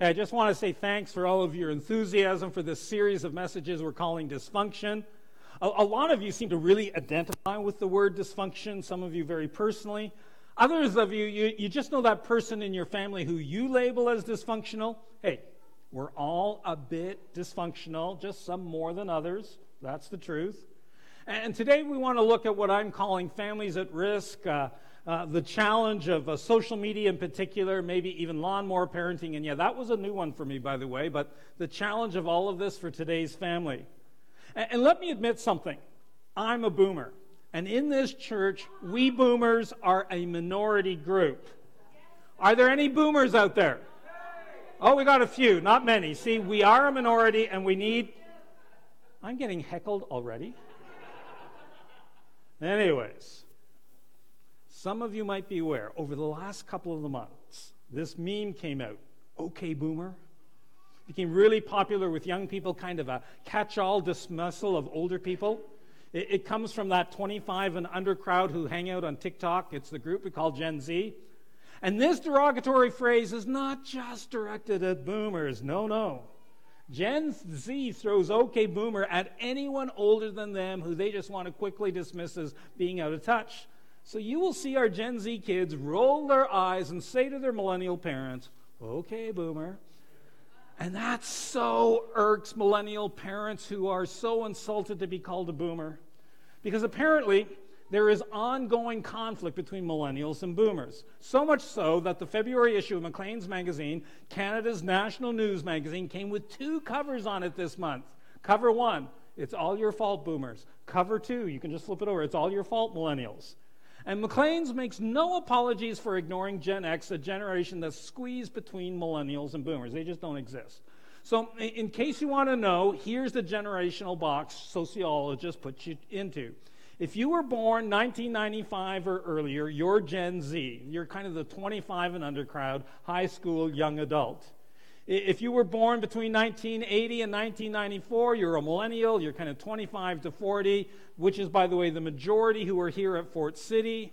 I just want to say thanks for all of your enthusiasm for this series of messages we're calling Dysfunction. A, a, lot of you seem to really identify with the word dysfunction, some of you very personally. Others of you, you, you just know that person in your family who you label as dysfunctional. Hey, we're all a bit dysfunctional, just some more than others. That's the truth. And today we want to look at what I'm calling families at risk, uh, uh, the challenge of uh, social media in particular, maybe even lawnmower parenting. And yeah, that was a new one for me, by the way, but the challenge of all of this for today's family. And, and let me admit something I'm a boomer. And in this church, we boomers are a minority group. Are there any boomers out there? Oh, we got a few, not many. See, we are a minority and we need. I'm getting heckled already. Anyways, some of you might be aware over the last couple of the months, this meme came out. Okay, boomer. Became really popular with young people, kind of a catch all dismissal of older people. It, it, comes from that 25 and under crowd who hang out on TikTok. It's the group we call Gen Z. And this derogatory phrase is not just directed at boomers. No, no. Gen Z throws OK boomer at anyone older than them who they just want to quickly dismiss as being out of touch. So you will see our Gen Z kids roll their eyes and say to their millennial parents, OK boomer. And that so irks millennial parents who are so insulted to be called a boomer. Because apparently, there is ongoing conflict between millennials and boomers. So much so that the February issue of Maclean's magazine, Canada's national news magazine, came with two covers on it this month. Cover one, it's all your fault, boomers. Cover two, you can just flip it over, it's all your fault, millennials. And Maclean's makes no apologies for ignoring Gen X, a generation that's squeezed between millennials and boomers. They just don't exist. So, in case you want to know, here's the generational box sociologists put you into. If you were born 1995 or earlier, you're Gen Z. You're kind of the 25 and under crowd, high school, young adult. If you were born between 1980 and 1994, you're a millennial, you're kind of 25 to 40, which is, by the way, the majority who are here at Fort City.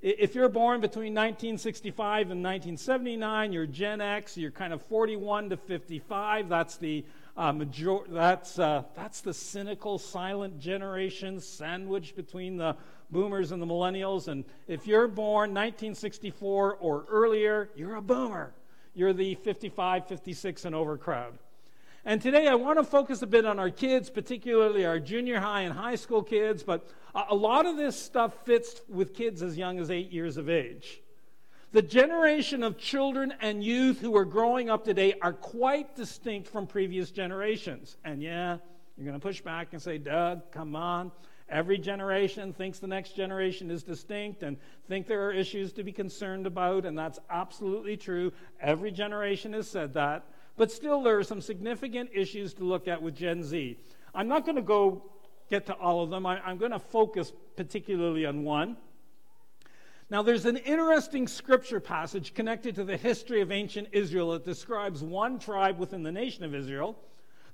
If you're born between 1965 and 1979, you're Gen X, you're kind of 41 to 55. That's the uh, major- that's, uh, that's the cynical, silent generation sandwiched between the boomers and the millennials. And if you're born 1964 or earlier, you're a boomer you're the 55, 56 and over crowd. And today I want to focus a bit on our kids, particularly our junior high and high school kids, but a lot of this stuff fits with kids as young as eight years of age. The generation of children and youth who are growing up today are quite distinct from previous generations. And yeah, you're going to push back and say, Doug, come on. Every generation thinks the next generation is distinct and think there are issues to be concerned about, and that's absolutely true. Every generation has said that. But still, there are some significant issues to look at with Gen Z. I'm not going to go get to all of them, I, I'm going to focus particularly on one. Now, there's an interesting scripture passage connected to the history of ancient Israel that describes one tribe within the nation of Israel.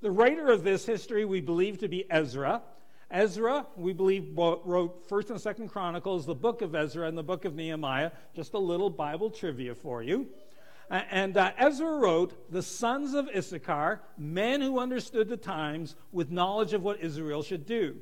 The writer of this history we believe to be Ezra. Ezra, we believe, wrote 1st and 2nd Chronicles, the book of Ezra, and the book of Nehemiah. Just a little Bible trivia for you. And uh, Ezra wrote, The sons of Issachar, men who understood the times with knowledge of what Israel should do.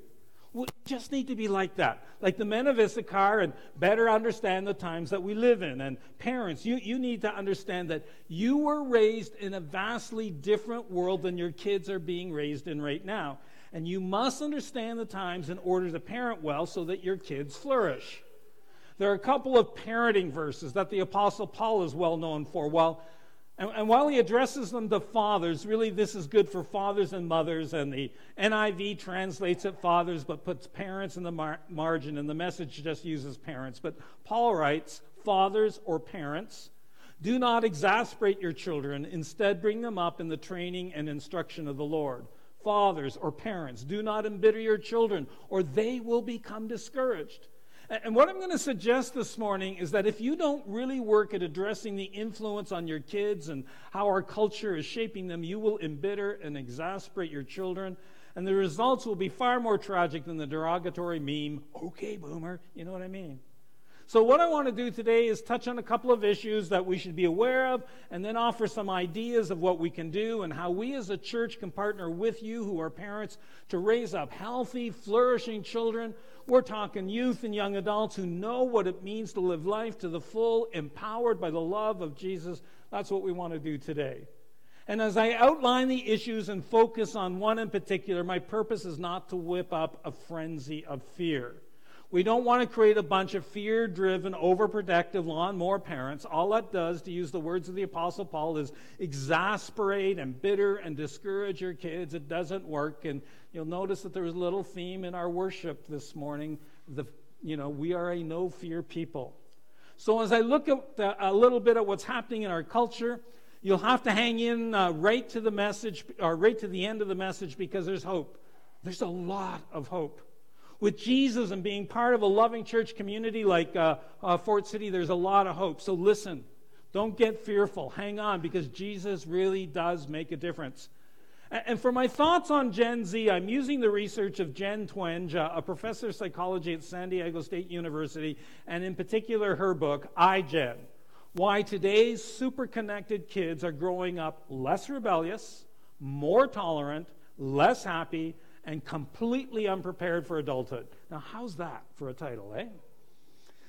We just need to be like that, like the men of Issachar, and better understand the times that we live in. And parents, you, you need to understand that you were raised in a vastly different world than your kids are being raised in right now. And you must understand the times in order to parent well so that your kids flourish. There are a couple of parenting verses that the Apostle Paul is well known for. While, and, and while he addresses them to fathers, really this is good for fathers and mothers, and the NIV translates it fathers but puts parents in the mar- margin, and the message just uses parents. But Paul writes, Fathers or parents, do not exasperate your children, instead, bring them up in the training and instruction of the Lord fathers or parents, do not embitter your children, or they will become discouraged. And what I'm going to suggest this morning is that if you don't really work at addressing the influence on your kids and how our culture is shaping them, you will embitter and exasperate your children. And the results will be far more tragic than the derogatory meme, okay, boomer. You know what I mean? So, what I want to do today is touch on a couple of issues that we should be aware of, and then offer some ideas of what we can do and how we as a church can partner with you, who are parents, to raise up healthy, flourishing children. We're talking youth and young adults who know what it means to live life to the full, empowered by the love of Jesus. That's what we want to do today. And as I outline the issues and focus on one in particular, my purpose is not to whip up a frenzy of fear. We don't want to create a bunch of fear driven, overprotective, lawnmower parents. All that does, to use the words of the Apostle Paul, is exasperate and bitter and discourage your kids. It doesn't work. And you'll notice that there was a little theme in our worship this morning. The, you know, we are a no fear people. So as I look at the, a little bit at what's happening in our culture, you'll have to hang in uh, right to the message, or right to the end of the message, because there's hope. There's a lot of hope with Jesus and being part of a loving church community like uh, uh, Fort City, there's a lot of hope. So listen, don't get fearful. Hang on, because Jesus really does make a difference. And for my thoughts on Gen Z, I'm using the research of Jean Twenge, uh, a professor of psychology at San Diego State University, and in particular her book, iGen Why Today's Super Connected Kids Are Growing Up Less Rebellious, More Tolerant, Less Happy, and completely unprepared for adulthood. Now, how's that for a title, eh?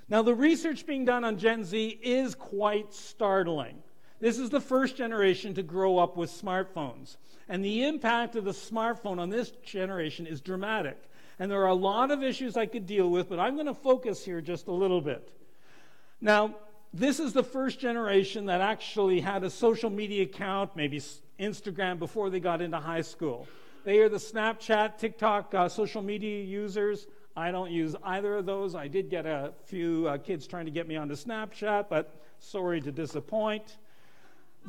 Now, the research being done on Gen Z is quite startling. This is the first generation to grow up with smartphones. And the impact of the smartphone on this generation is dramatic. And there are a lot of issues I could deal with, but I'm going to focus here just a little bit. Now, this is the first generation that actually had a social media account, maybe Instagram, before they got into high school. They are the Snapchat, TikTok uh, social media users. I don't use either of those. I did get a few uh, kids trying to get me onto Snapchat, but sorry to disappoint.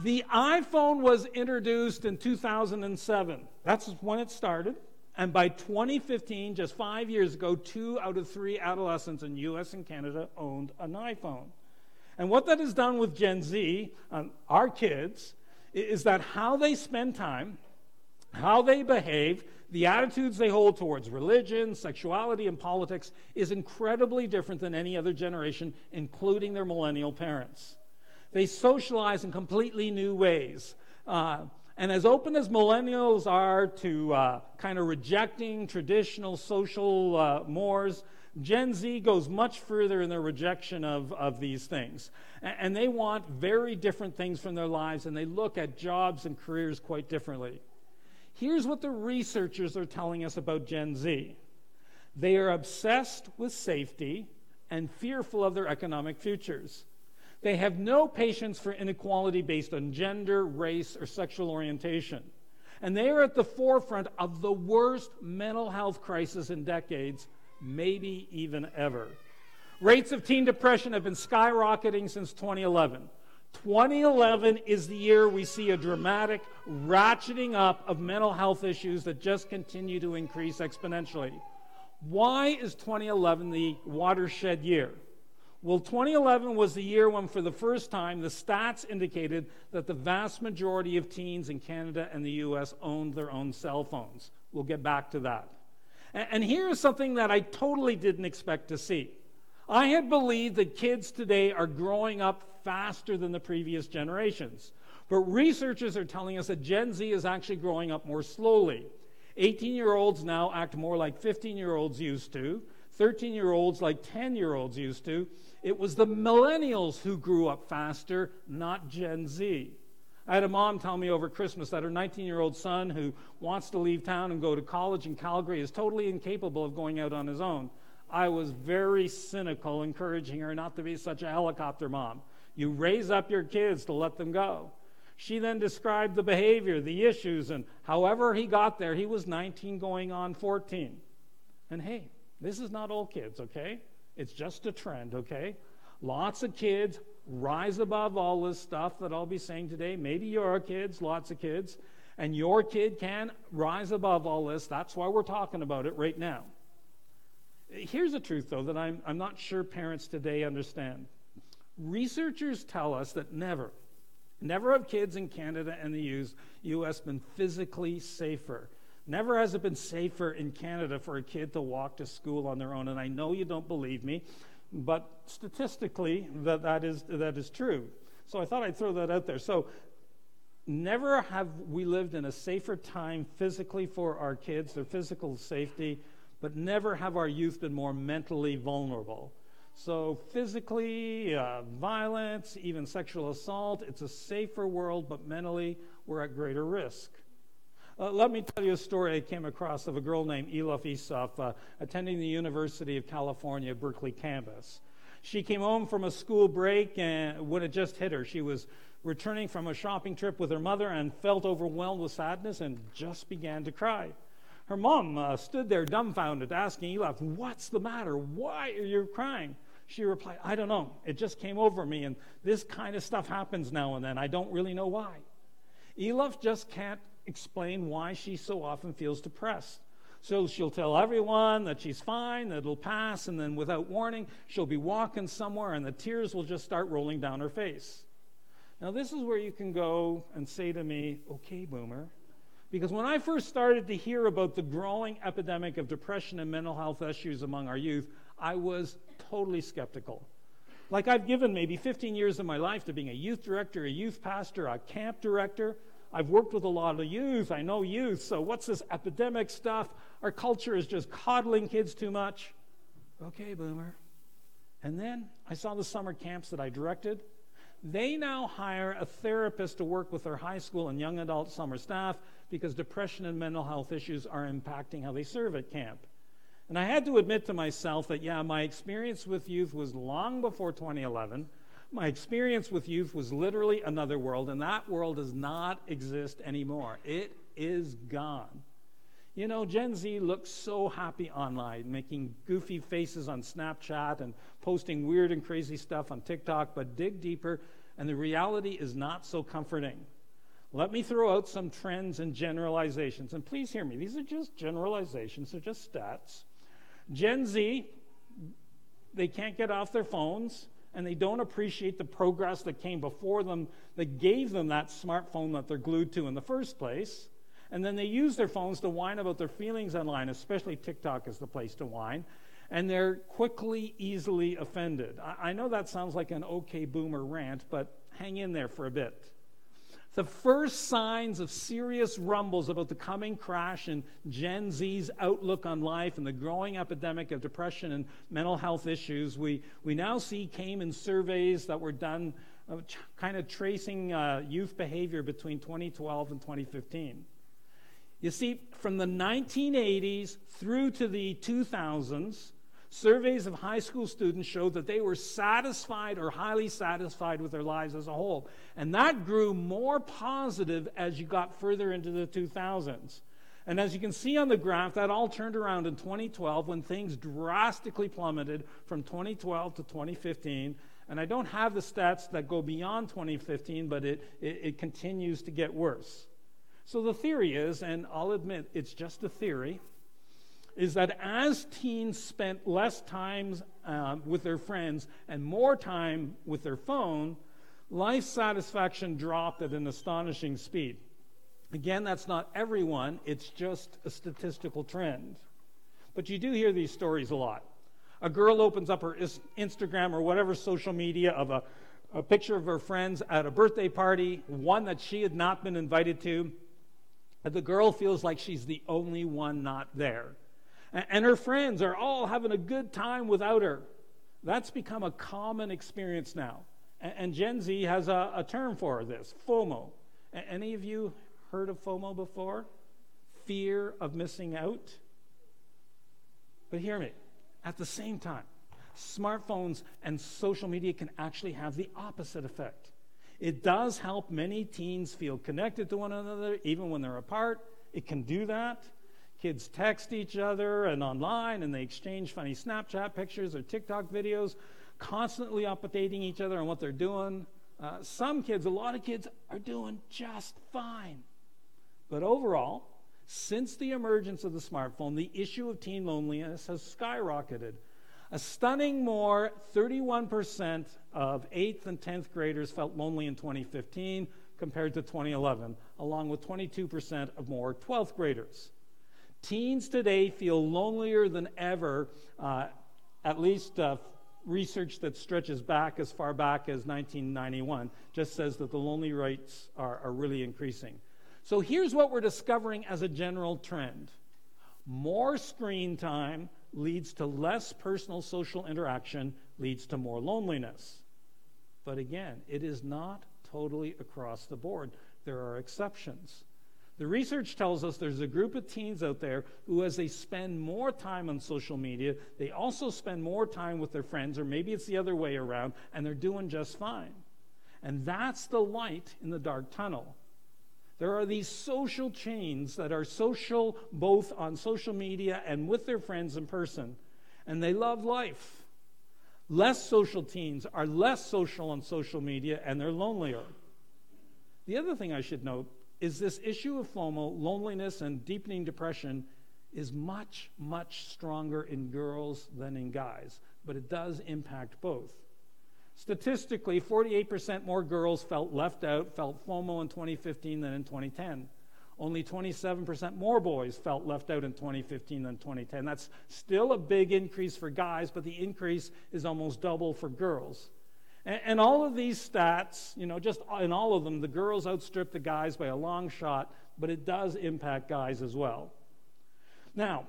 The iPhone was introduced in 2007. That's when it started. And by 2015, just five years ago, two out of three adolescents in US and Canada owned an iPhone. And what that has done with Gen Z, um, our kids, is that how they spend time how they behave, the attitudes they hold towards religion, sexuality, and politics is incredibly different than any other generation, including their millennial parents. They socialize in completely new ways. Uh, and as open as millennials are to uh, kind of rejecting traditional social uh, mores, Gen Z goes much further in their rejection of, of these things. And, and they want very different things from their lives, and they look at jobs and careers quite differently. Here's what the researchers are telling us about Gen Z they are obsessed with safety and fearful of their economic futures. They have no patience for inequality based on gender, race, or sexual orientation. And they are at the forefront of the worst mental health crisis in decades, maybe even ever. Rates of teen depression have been skyrocketing since 2011. 2011 is the year we see a dramatic ratcheting up of mental health issues that just continue to increase exponentially. Why is 2011 the watershed year? Well, 2011 was the year when, for the first time, the stats indicated that the vast majority of teens in Canada and the US owned their own cell phones. We'll get back to that. And, here's something that I totally didn't expect to see. I had believed that kids today are growing up faster than the previous generations. But researchers are telling us that Gen Z is actually growing up more slowly. 18 year olds now act more like 15 year olds used to, 13 year olds like 10 year olds used to. It was the millennials who grew up faster, not Gen Z. I had a mom tell me over Christmas that her 19 year old son, who wants to leave town and go to college in Calgary, is totally incapable of going out on his own. I was very cynical, encouraging her not to be such a helicopter mom. You raise up your kids to let them go. She then described the behavior, the issues, and however he got there, he was 19 going on 14. And hey, this is not all kids, okay? It's just a trend, okay? Lots of kids rise above all this stuff that I'll be saying today. Maybe your kids, lots of kids, and your kid can rise above all this. That's why we're talking about it right now. Here's the truth, though, that I'm, I'm not sure parents today understand. Researchers tell us that never, never have kids in Canada and the US been physically safer. Never has it been safer in Canada for a kid to walk to school on their own. And I know you don't believe me, but statistically, that, that, is, that is true. So I thought I'd throw that out there. So never have we lived in a safer time physically for our kids, their physical safety, but never have our youth been more mentally vulnerable. So, physically, uh, violence, even sexual assault, it's a safer world, but mentally, we're at greater risk. Uh, let me tell you a story I came across of a girl named Elif Isaf uh, attending the University of California, Berkeley campus. She came home from a school break and when it just hit her, she was returning from a shopping trip with her mother and felt overwhelmed with sadness and just began to cry. Her mom uh, stood there dumbfounded, asking Elif, What's the matter? Why are you crying? She replied, I don't know. It just came over me, and this kind of stuff happens now and then. I don't really know why. Elif just can't explain why she so often feels depressed. So she'll tell everyone that she's fine, that it'll pass, and then without warning, she'll be walking somewhere and the tears will just start rolling down her face. Now, this is where you can go and say to me, okay, boomer. Because when I first started to hear about the growing epidemic of depression and mental health issues among our youth, I was totally skeptical. Like I've given maybe 15 years of my life to being a youth director, a youth pastor, a camp director. I've worked with a lot of youth. I know youth. So what's this epidemic stuff? Our culture is just coddling kids too much. Okay, boomer. And then I saw the summer camps that I directed. They now hire a therapist to work with their high school and young adult summer staff because depression and mental health issues are impacting how they serve at camp. And I had to admit to myself that, yeah, my experience with youth was long before 2011. My experience with youth was literally another world, and that world does not exist anymore. It is gone. You know, Gen Z looks so happy online, making goofy faces on Snapchat and posting weird and crazy stuff on TikTok, but dig deeper, and the reality is not so comforting. Let me throw out some trends and generalizations. And please hear me, these are just generalizations, they're just stats. Gen Z, they can't get off their phones and they don't appreciate the progress that came before them that gave them that smartphone that they're glued to in the first place. And then they use their phones to whine about their feelings online, especially TikTok is the place to whine. And they're quickly, easily offended. I, I know that sounds like an okay boomer rant, but hang in there for a bit. The first signs of serious rumbles about the coming crash in Gen Z's outlook on life and the growing epidemic of depression and mental health issues we, we now see came in surveys that were done uh, kind of tracing uh, youth behavior between 2012 and 2015. You see, from the 1980s through to the 2000s, Surveys of high school students showed that they were satisfied or highly satisfied with their lives as a whole. And that grew more positive as you got further into the 2000s. And as you can see on the graph, that all turned around in 2012 when things drastically plummeted from 2012 to 2015. And I don't have the stats that go beyond 2015, but it, it, it continues to get worse. So the theory is, and I'll admit it's just a theory, is that as teens spent less time uh, with their friends and more time with their phone, life satisfaction dropped at an astonishing speed. Again, that's not everyone, it's just a statistical trend. But you do hear these stories a lot. A girl opens up her Instagram or whatever social media of a, a picture of her friends at a birthday party, one that she had not been invited to. And the girl feels like she's the only one not there and her friends are all having a good time without her. That's become a common experience now. And Gen Z has a, a term for this FOMO. Any of you heard of FOMO before? Fear of missing out? But hear me, at the same time, smartphones and social media can actually have the opposite effect. It does help many teens feel connected to one another even when they're apart. It can do that. Kids text each other and online, and they exchange funny Snapchat pictures or TikTok videos, constantly updating each other on what they're doing. Uh, some kids, a lot of kids, are doing just fine. But overall, since the emergence of the smartphone, the issue of teen loneliness has skyrocketed. A stunning more 31% of 8th and 10th graders felt lonely in 2015 compared to 2011, along with 22% of more 12th graders. Teens today feel lonelier than ever, uh, at least uh, research that stretches back as far back as 1991 just says that the lonely rates are, are really increasing. So here's what we're discovering as a general trend more screen time leads to less personal social interaction, leads to more loneliness. But again, it is not totally across the board. There are exceptions. The research tells us there's a group of teens out there who, as they spend more time on social media, they also spend more time with their friends, or maybe it's the other way around, and they're doing just fine. And that's the light in the dark tunnel. There are these social chains that are social both on social media and with their friends in person, and they love life. Less social teens are less social on social media and they're lonelier. The other thing I should note is this issue of FOMO, loneliness, and deepening depression is much, much stronger in girls than in guys, but it does impact both. Statistically, 48% more girls felt left out, felt FOMO in 2015 than in 2010. Only 27% more boys felt left out in 2015 than 2010. That's still a big increase for guys, but the increase is almost double for girls. And, and all of these stats, you know, just in all of them, the girls outstrip the guys by a long shot, but it does impact guys as well. Now,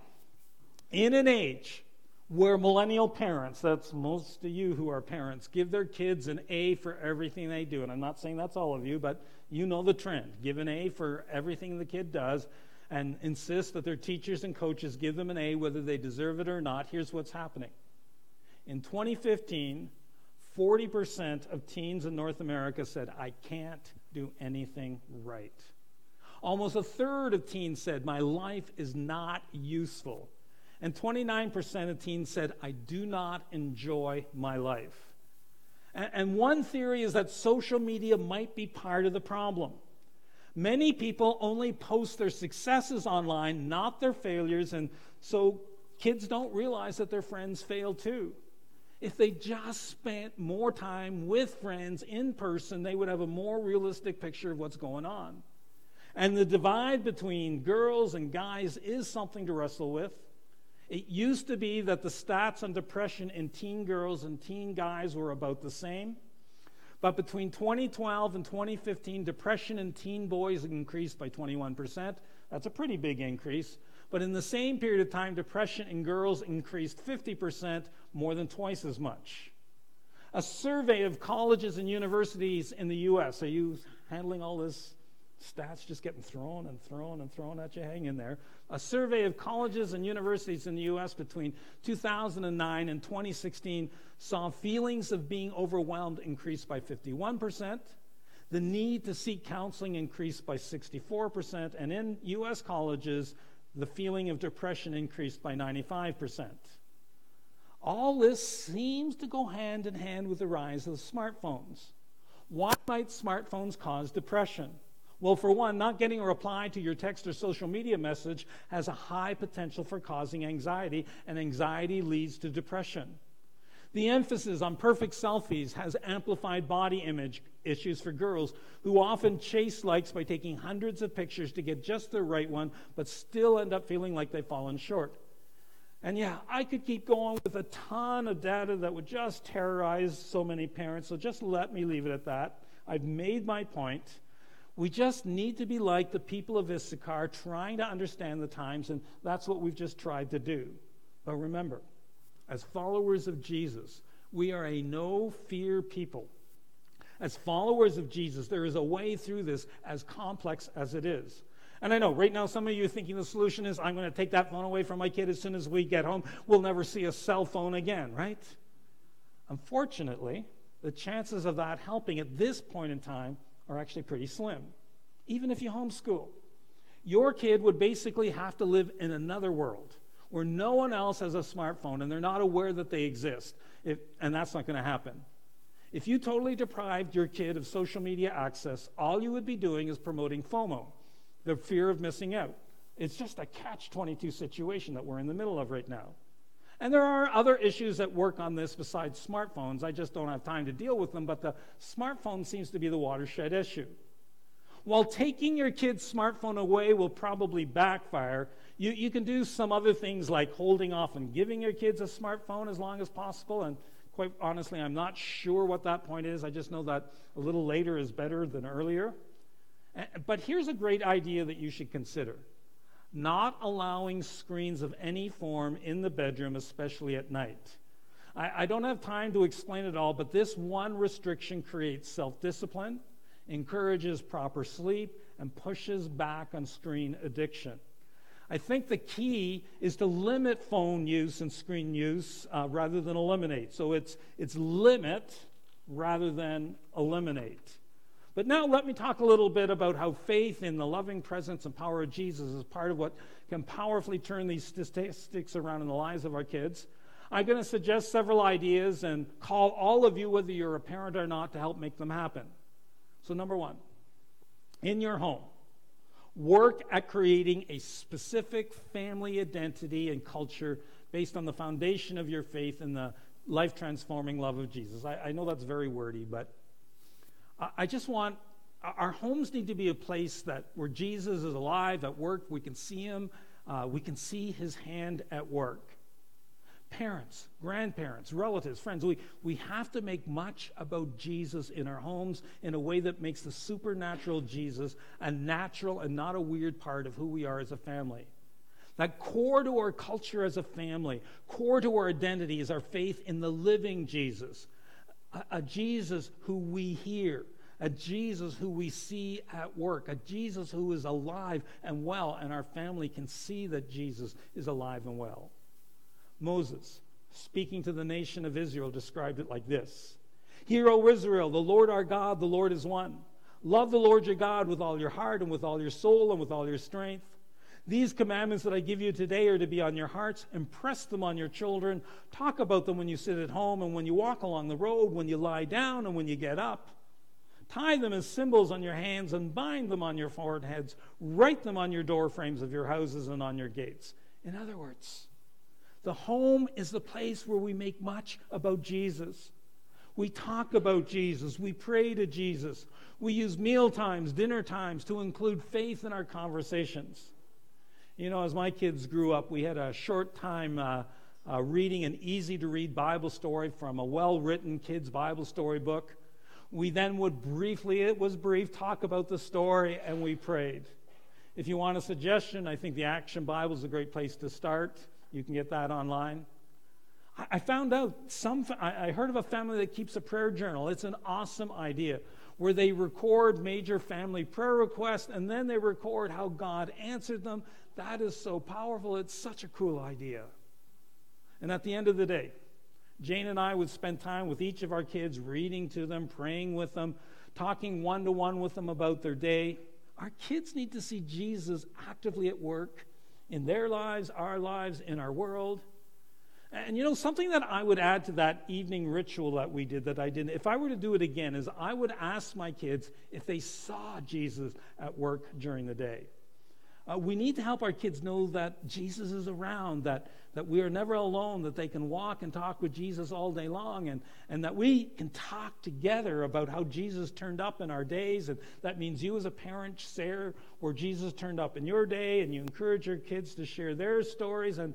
in an age where millennial parents, that's most of you who are parents, give their kids an A for everything they do. And I'm not saying that's all of you, but you know the trend. Give an A for everything the kid does and insist that their teachers and coaches give them an A whether they deserve it or not. Here's what's happening. In 2015, 40% of teens in North America said, I can't do anything right. Almost a third of teens said, My life is not useful. And 29% of teens said, I do not enjoy my life. And, and one theory is that social media might be part of the problem. Many people only post their successes online, not their failures, and so kids don't realize that their friends fail too. If they just spent more time with friends in person, they would have a more realistic picture of what's going on. And the divide between girls and guys is something to wrestle with. It used to be that the stats on depression in teen girls and teen guys were about the same. But between 2012 and 2015, depression in teen boys increased by 21%. That's a pretty big increase. But in the same period of time, depression in girls increased 50%, more than twice as much. A survey of colleges and universities in the U.S. Are you handling all this stats just getting thrown and thrown and thrown at you? Hang in there. A survey of colleges and universities in the U.S. between 2009 and 2016 saw feelings of being overwhelmed increase by 51%. The need to seek counseling increased by 64%. And in U.S. colleges, the feeling of depression increased by 95%. All this seems to go hand in hand with the rise of the smartphones. Why might smartphones cause depression? Well, for one, not getting a reply to your text or social media message has a high potential for causing anxiety, and anxiety leads to depression. The emphasis on perfect selfies has amplified body image issues for girls who often chase likes by taking hundreds of pictures to get just the right one, but still end up feeling like they've fallen short. And yeah, I could keep going with a ton of data that would just terrorize so many parents, so just let me leave it at that. I've made my point. We just need to be like the people of Issachar, trying to understand the times, and that's what we've just tried to do. But remember, as followers of Jesus, we are a no fear people. As followers of Jesus, there is a way through this, as complex as it is. And I know right now some of you are thinking the solution is I'm going to take that phone away from my kid as soon as we get home. We'll never see a cell phone again, right? Unfortunately, the chances of that helping at this point in time are actually pretty slim, even if you homeschool. Your kid would basically have to live in another world where no one else has a smartphone and they're not aware that they exist. If, and that's not going to happen. If you totally deprived your kid of social media access, all you would be doing is promoting FOMO, the fear of missing out. It's just a catch 22 situation that we're in the middle of right now. And there are other issues that work on this besides smartphones. I just don't have time to deal with them, but the smartphone seems to be the watershed issue. While taking your kid's smartphone away will probably backfire, you, you can do some other things like holding off and giving your kids a smartphone as long as possible. And quite honestly, I'm not sure what that point is. I just know that a little later is better than earlier. But here's a great idea that you should consider not allowing screens of any form in the bedroom, especially at night. I, I don't have time to explain it all, but this one restriction creates self discipline, encourages proper sleep, and pushes back on screen addiction. I think the key is to limit phone use and screen use uh, rather than eliminate. So it's, it's limit rather than eliminate. But now let me talk a little bit about how faith in the loving presence and power of Jesus is part of what can powerfully turn these statistics around in the lives of our kids. I'm going to suggest several ideas and call all of you, whether you're a parent or not, to help make them happen. So, number one, in your home, work at creating a specific family identity and culture based on the foundation of your faith and the life transforming love of Jesus. I, I, know that's very wordy, but I, just want our homes need to be a place that where Jesus is alive at work. We can see him, uh, we can see his hand at work parents, grandparents, relatives, friends. We, we have to make much about Jesus in our homes in a way that makes the supernatural Jesus a natural and not a weird part of who we are as a family. That core to our culture as a family, core to our identity is our faith in the living Jesus, a, Jesus who we hear, a Jesus who we see at work, a Jesus who is alive and well, and our family can see that Jesus is alive and well. Moses, speaking to the nation of Israel, described it like this Hear, O Israel, the Lord our God, the Lord is one. Love the Lord your God with all your heart and with all your soul and with all your strength. These commandments that I give you today are to be on your hearts. Impress them on your children. Talk about them when you sit at home and when you walk along the road, when you lie down and when you get up. Tie them as symbols on your hands and bind them on your foreheads. Write them on your door frames of your houses and on your gates. In other words, the home is the place where we make much about Jesus. We talk about Jesus. We pray to Jesus. We use meal times, dinner times to include faith in our conversations. You know, as my kids grew up, we had a short time uh, uh, reading an easy to read Bible story from a well written kids' Bible story book. We then would briefly, it was brief, talk about the story and we prayed. If you want a suggestion, I think the Action Bible is a great place to start. You can get that online. I found out some, I heard of a family that keeps a prayer journal. It's an awesome idea where they record major family prayer requests and then they record how God answered them. That is so powerful. It's such a cool idea. And at the end of the day, Jane and I would spend time with each of our kids, reading to them, praying with them, talking one to one with them about their day. Our kids need to see Jesus actively at work in their lives, our lives, in our world. And you know, something that I would add to that evening ritual that we did that I didn't, if I were to do it again, is I would ask my kids if they saw Jesus at work during the day. Uh, we need to help our kids know that Jesus is around, that, that we are never alone, that they can walk and talk with Jesus all day long, and, and that we can talk together about how Jesus turned up in our days. And that means you, as a parent, share where Jesus turned up in your day, and you encourage your kids to share their stories. And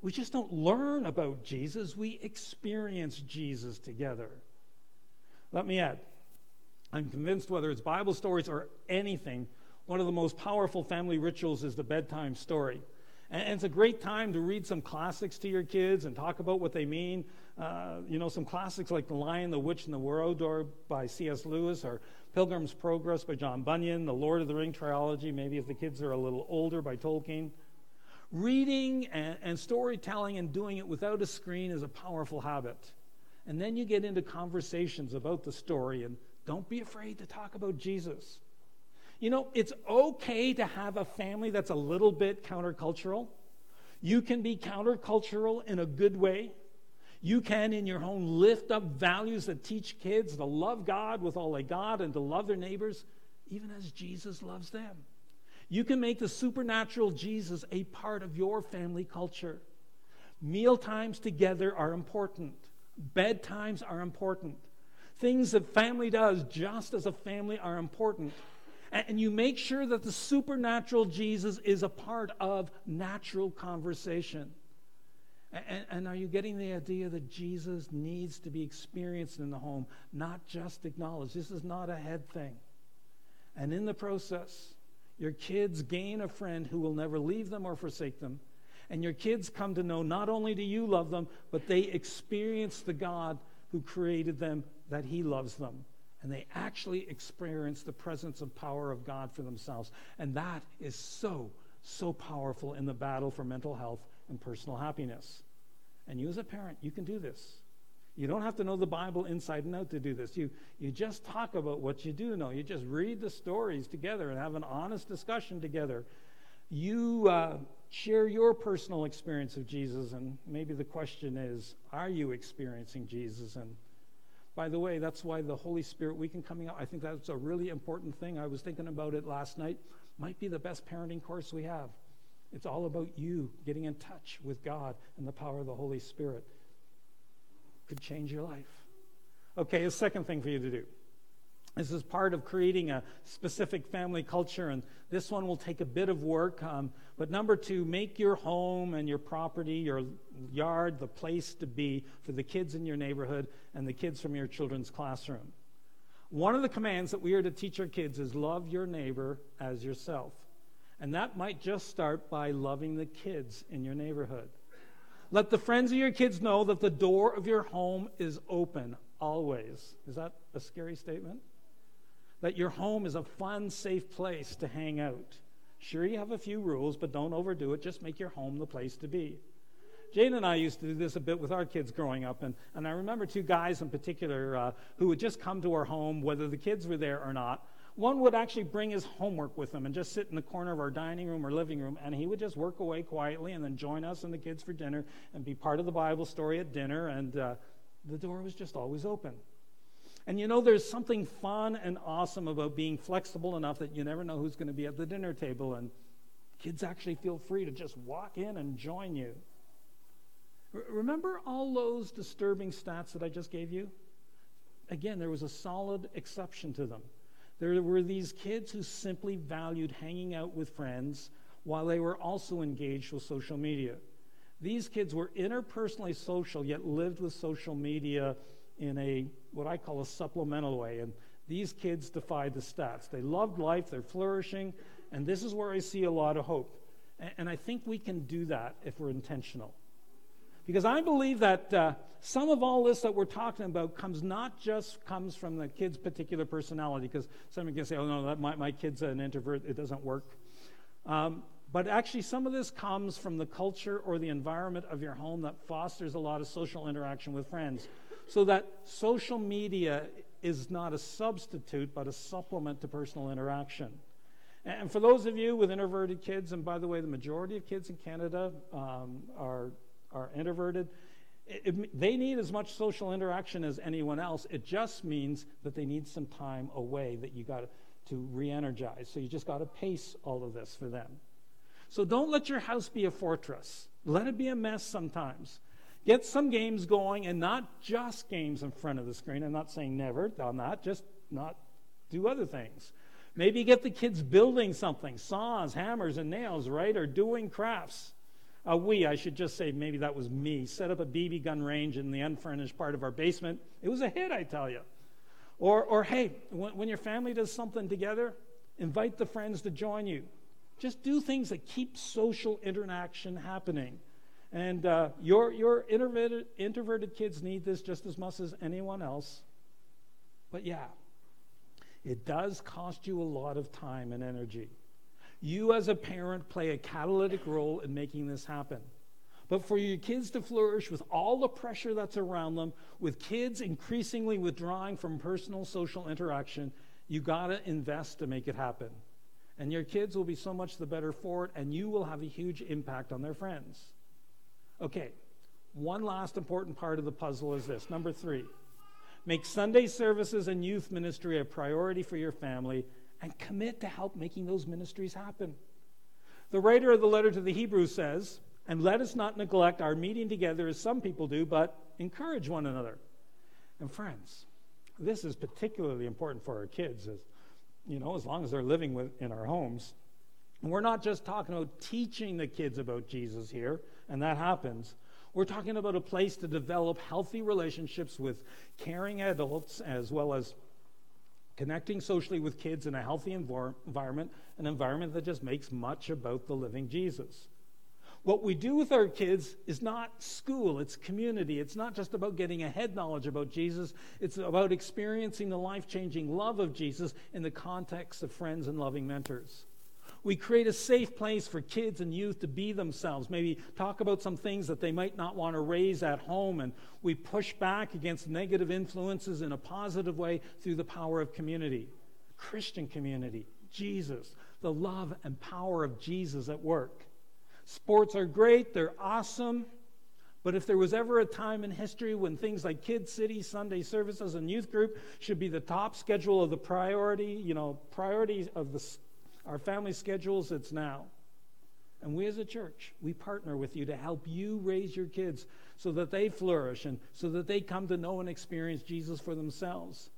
we just don't learn about Jesus, we experience Jesus together. Let me add I'm convinced whether it's Bible stories or anything, one of the most powerful family rituals is the bedtime story. And it's a great time to read some classics to your kids and talk about what they mean. Uh, you know, some classics like The Lion, the Witch, and the Wardrobe by C.S. Lewis, or Pilgrim's Progress by John Bunyan, the Lord of the Ring trilogy, maybe if the kids are a little older, by Tolkien. Reading and, and storytelling and doing it without a screen is a powerful habit. And then you get into conversations about the story, and don't be afraid to talk about Jesus. You know, it's okay to have a family that's a little bit countercultural. You can be countercultural in a good way. You can, in your home, lift up values that teach kids to love God with all they got and to love their neighbors, even as Jesus loves them. You can make the supernatural Jesus a part of your family culture. Meal times together are important. Bedtimes are important. Things that family does just as a family are important and you make sure that the supernatural Jesus is a part of natural conversation. And, and, are you getting the idea that Jesus needs to be experienced in the home, not just acknowledged? This is not a head thing. And in the process, your kids gain a friend who will never leave them or forsake them. And your kids come to know not only do you love them, but they experience the God who created them, that He loves them. And they actually experience the presence and power of God for themselves. And that is so, so powerful in the battle for mental health and personal happiness. And you, as a parent, you can do this. You don't have to know the Bible inside and out to do this. You, you just talk about what you do know. You just read the stories together and have an honest discussion together. You uh, share your personal experience of Jesus, and maybe the question is are you experiencing Jesus? And by the way, that's why the Holy Spirit weekend coming up, I think that's a really important thing. I was thinking about it last night. Might be the best parenting course we have. It's all about you getting in touch with God and the power of the Holy Spirit. Could change your life. Okay, a second thing for you to do. This is part of creating a specific family culture, and this one will take a bit of work. Um, but number two, make your home and your property, your yard, the place to be for the kids in your neighborhood and the kids from your children's classroom. One of the commands that we are to teach our kids is love your neighbor as yourself. And that might just start by loving the kids in your neighborhood. Let the friends of your kids know that the door of your home is open always. Is that a scary statement? That your home is a fun, safe place to hang out. Sure, you have a few rules, but don't overdo it. Just make your home the place to be. Jane and I used to do this a bit with our kids growing up, and, and I remember two guys in particular uh, who would just come to our home, whether the kids were there or not. One would actually bring his homework with him and just sit in the corner of our dining room or living room, and he would just work away quietly and then join us and the kids for dinner and be part of the Bible story at dinner, and uh, the door was just always open. And you know, there's something fun and awesome about being flexible enough that you never know who's going to be at the dinner table, and kids actually feel free to just walk in and join you. R- remember all those disturbing stats that I just gave you? Again, there was a solid exception to them. There were these kids who simply valued hanging out with friends while they were also engaged with social media. These kids were interpersonally social, yet lived with social media in a what I call a supplemental way. And these kids defy the stats. They loved life, they're flourishing, and this is where I see a lot of hope. And, and I think we can do that if we're intentional. Because I believe that uh, some of all this that we're talking about comes not just comes from the kid's particular personality, because someone can say, oh, no, that, my, my kid's an introvert, it doesn't work. Um, but actually, some of this comes from the culture or the environment of your home that fosters a lot of social interaction with friends. So that social media is not a substitute, but a supplement to personal interaction. And for those of you with introverted kids, and by the way, the majority of kids in Canada um, are, are introverted, it, it, they need as much social interaction as anyone else. It just means that they need some time away that you got to re energize. So you just got to pace all of this for them. So don't let your house be a fortress. Let it be a mess sometimes. Get some games going and not just games in front of the screen. I'm not saying never done that, just not do other things. Maybe get the kids building something saws, hammers, and nails, right? Or doing crafts. Uh, we, I should just say, maybe that was me, set up a BB gun range in the unfurnished part of our basement. It was a hit, I tell you. Or, or hey, when, when your family does something together, invite the friends to join you. Just do things that keep social interaction happening. And uh, your, your introverted, introverted kids need this just as much as anyone else. But yeah, it does cost you a lot of time and energy. You, as a parent, play a catalytic role in making this happen. But for your kids to flourish with all the pressure that's around them, with kids increasingly withdrawing from personal social interaction, you got to invest to make it happen. And your kids will be so much the better for it, and you will have a huge impact on their friends. Okay, one last important part of the puzzle is this number three make Sunday services and youth ministry a priority for your family and commit to help making those ministries happen. The writer of the letter to the Hebrews says, and let us not neglect our meeting together as some people do, but encourage one another. And friends, this is particularly important for our kids, as you know, as long as they're living with, in our homes. And we're not just talking about teaching the kids about Jesus here, and that happens. We're talking about a place to develop healthy relationships with caring adults as well as connecting socially with kids in a healthy envir- environment, an environment that just makes much about the living Jesus. What we do with our kids is not school, it's community. It's not just about getting a head knowledge about Jesus, it's about experiencing the life changing love of Jesus in the context of friends and loving mentors. We create a safe place for kids and youth to be themselves, maybe talk about some things that they might not want to raise at home, and we push back against negative influences in a positive way through the power of community. Christian community, Jesus, the love and power of Jesus at work. Sports are great, they're awesome. But if there was ever a time in history when things like Kid City, Sunday services, and youth group should be the top schedule of the priority, you know, priorities of the, our family schedules, it's now. And we as a church, we partner with you to help you raise your kids so that they flourish and so that they come to know and experience Jesus for themselves.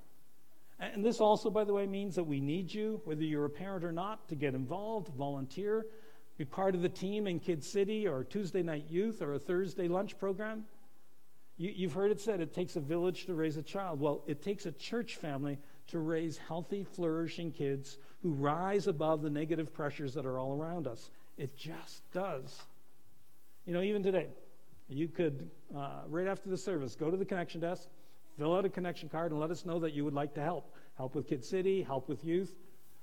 And this also, by the way, means that we need you, whether you're a parent or not, to get involved, volunteer, be part of the team in Kid City or Tuesday night youth or a Thursday lunch program. You, have heard it said it takes a village to raise a child. Well, it takes a church family to raise healthy, flourishing kids who rise above the negative pressures that are all around us. It just does. You know, even today, you could, uh, right after the service, go to the connection desk, fill out a connection card, and let us know that you would like to help. Help with Kid City, help with youth.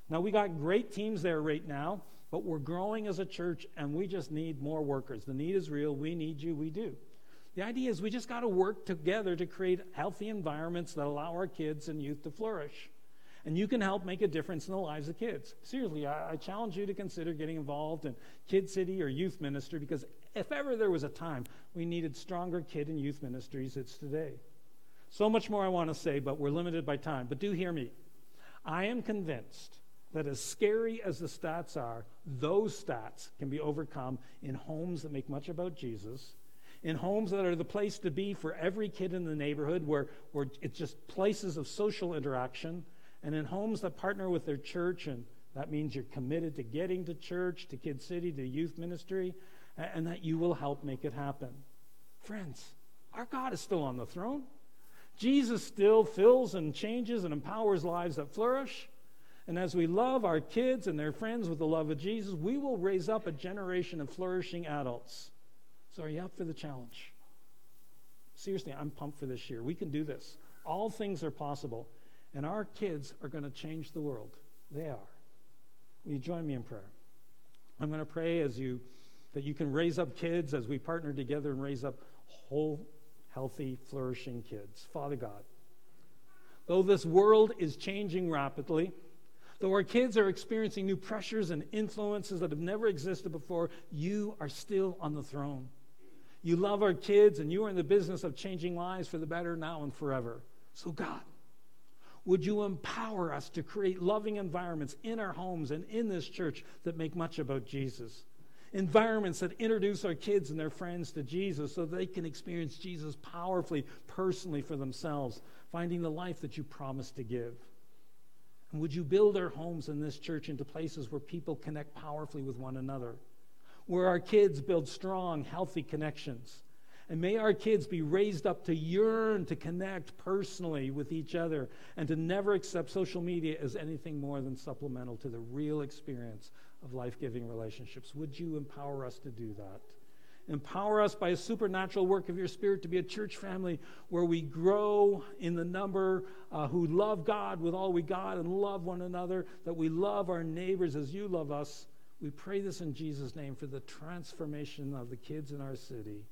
Now, we got great teams there right now. But we're growing as a church and we just need more workers. The need is real. We need you. We do. The idea is we just got to work together to create healthy environments that allow our kids and youth to flourish. And you can help make a difference in the lives of kids. Seriously, I, I challenge you to consider getting involved in Kid City or youth ministry because if ever there was a time we needed stronger kid and youth ministries, it's today. So much more I want to say, but we're limited by time. But do hear me. I am convinced that as scary as the stats are, those stats can be overcome in homes that make much about Jesus, in homes that are the place to be for every kid in the neighborhood, where, where it's just places of social interaction, and in homes that partner with their church, and that means you're committed to getting to church, to Kid City, to youth ministry, and that you will help make it happen. Friends, our God is still on the throne. Jesus still fills and changes and empowers lives that flourish. And as we love our kids and their friends with the love of Jesus, we will raise up a generation of flourishing adults. So, are you up for the challenge? Seriously, I'm pumped for this year. We can do this. All things are possible. And our kids are going to change the world. They are. Will you join me in prayer? I'm going to pray as you that you can raise up kids as we partner together and raise up whole, healthy, flourishing kids. Father God, though this world is changing rapidly, Though our kids are experiencing new pressures and influences that have never existed before, you are still on the throne. You love our kids, and you are in the business of changing lives for the better now and forever. So, God, would you empower us to create loving environments in our homes and in this church that make much about Jesus? Environments that introduce our kids and their friends to Jesus so they can experience Jesus powerfully, personally for themselves, finding the life that you promised to give. And would you build our homes in this church into places where people connect powerfully with one another, where our kids build strong, healthy connections? And may our kids be raised up to yearn to connect personally with each other and to never accept social media as anything more than supplemental to the real experience of life giving relationships. Would you empower us to do that? Empower us by a supernatural work of your Spirit to be a church family where we grow in the number uh, who love God with all we got and love one another, that we love our neighbors as you love us. We pray this in Jesus' name for the transformation of the kids in our city.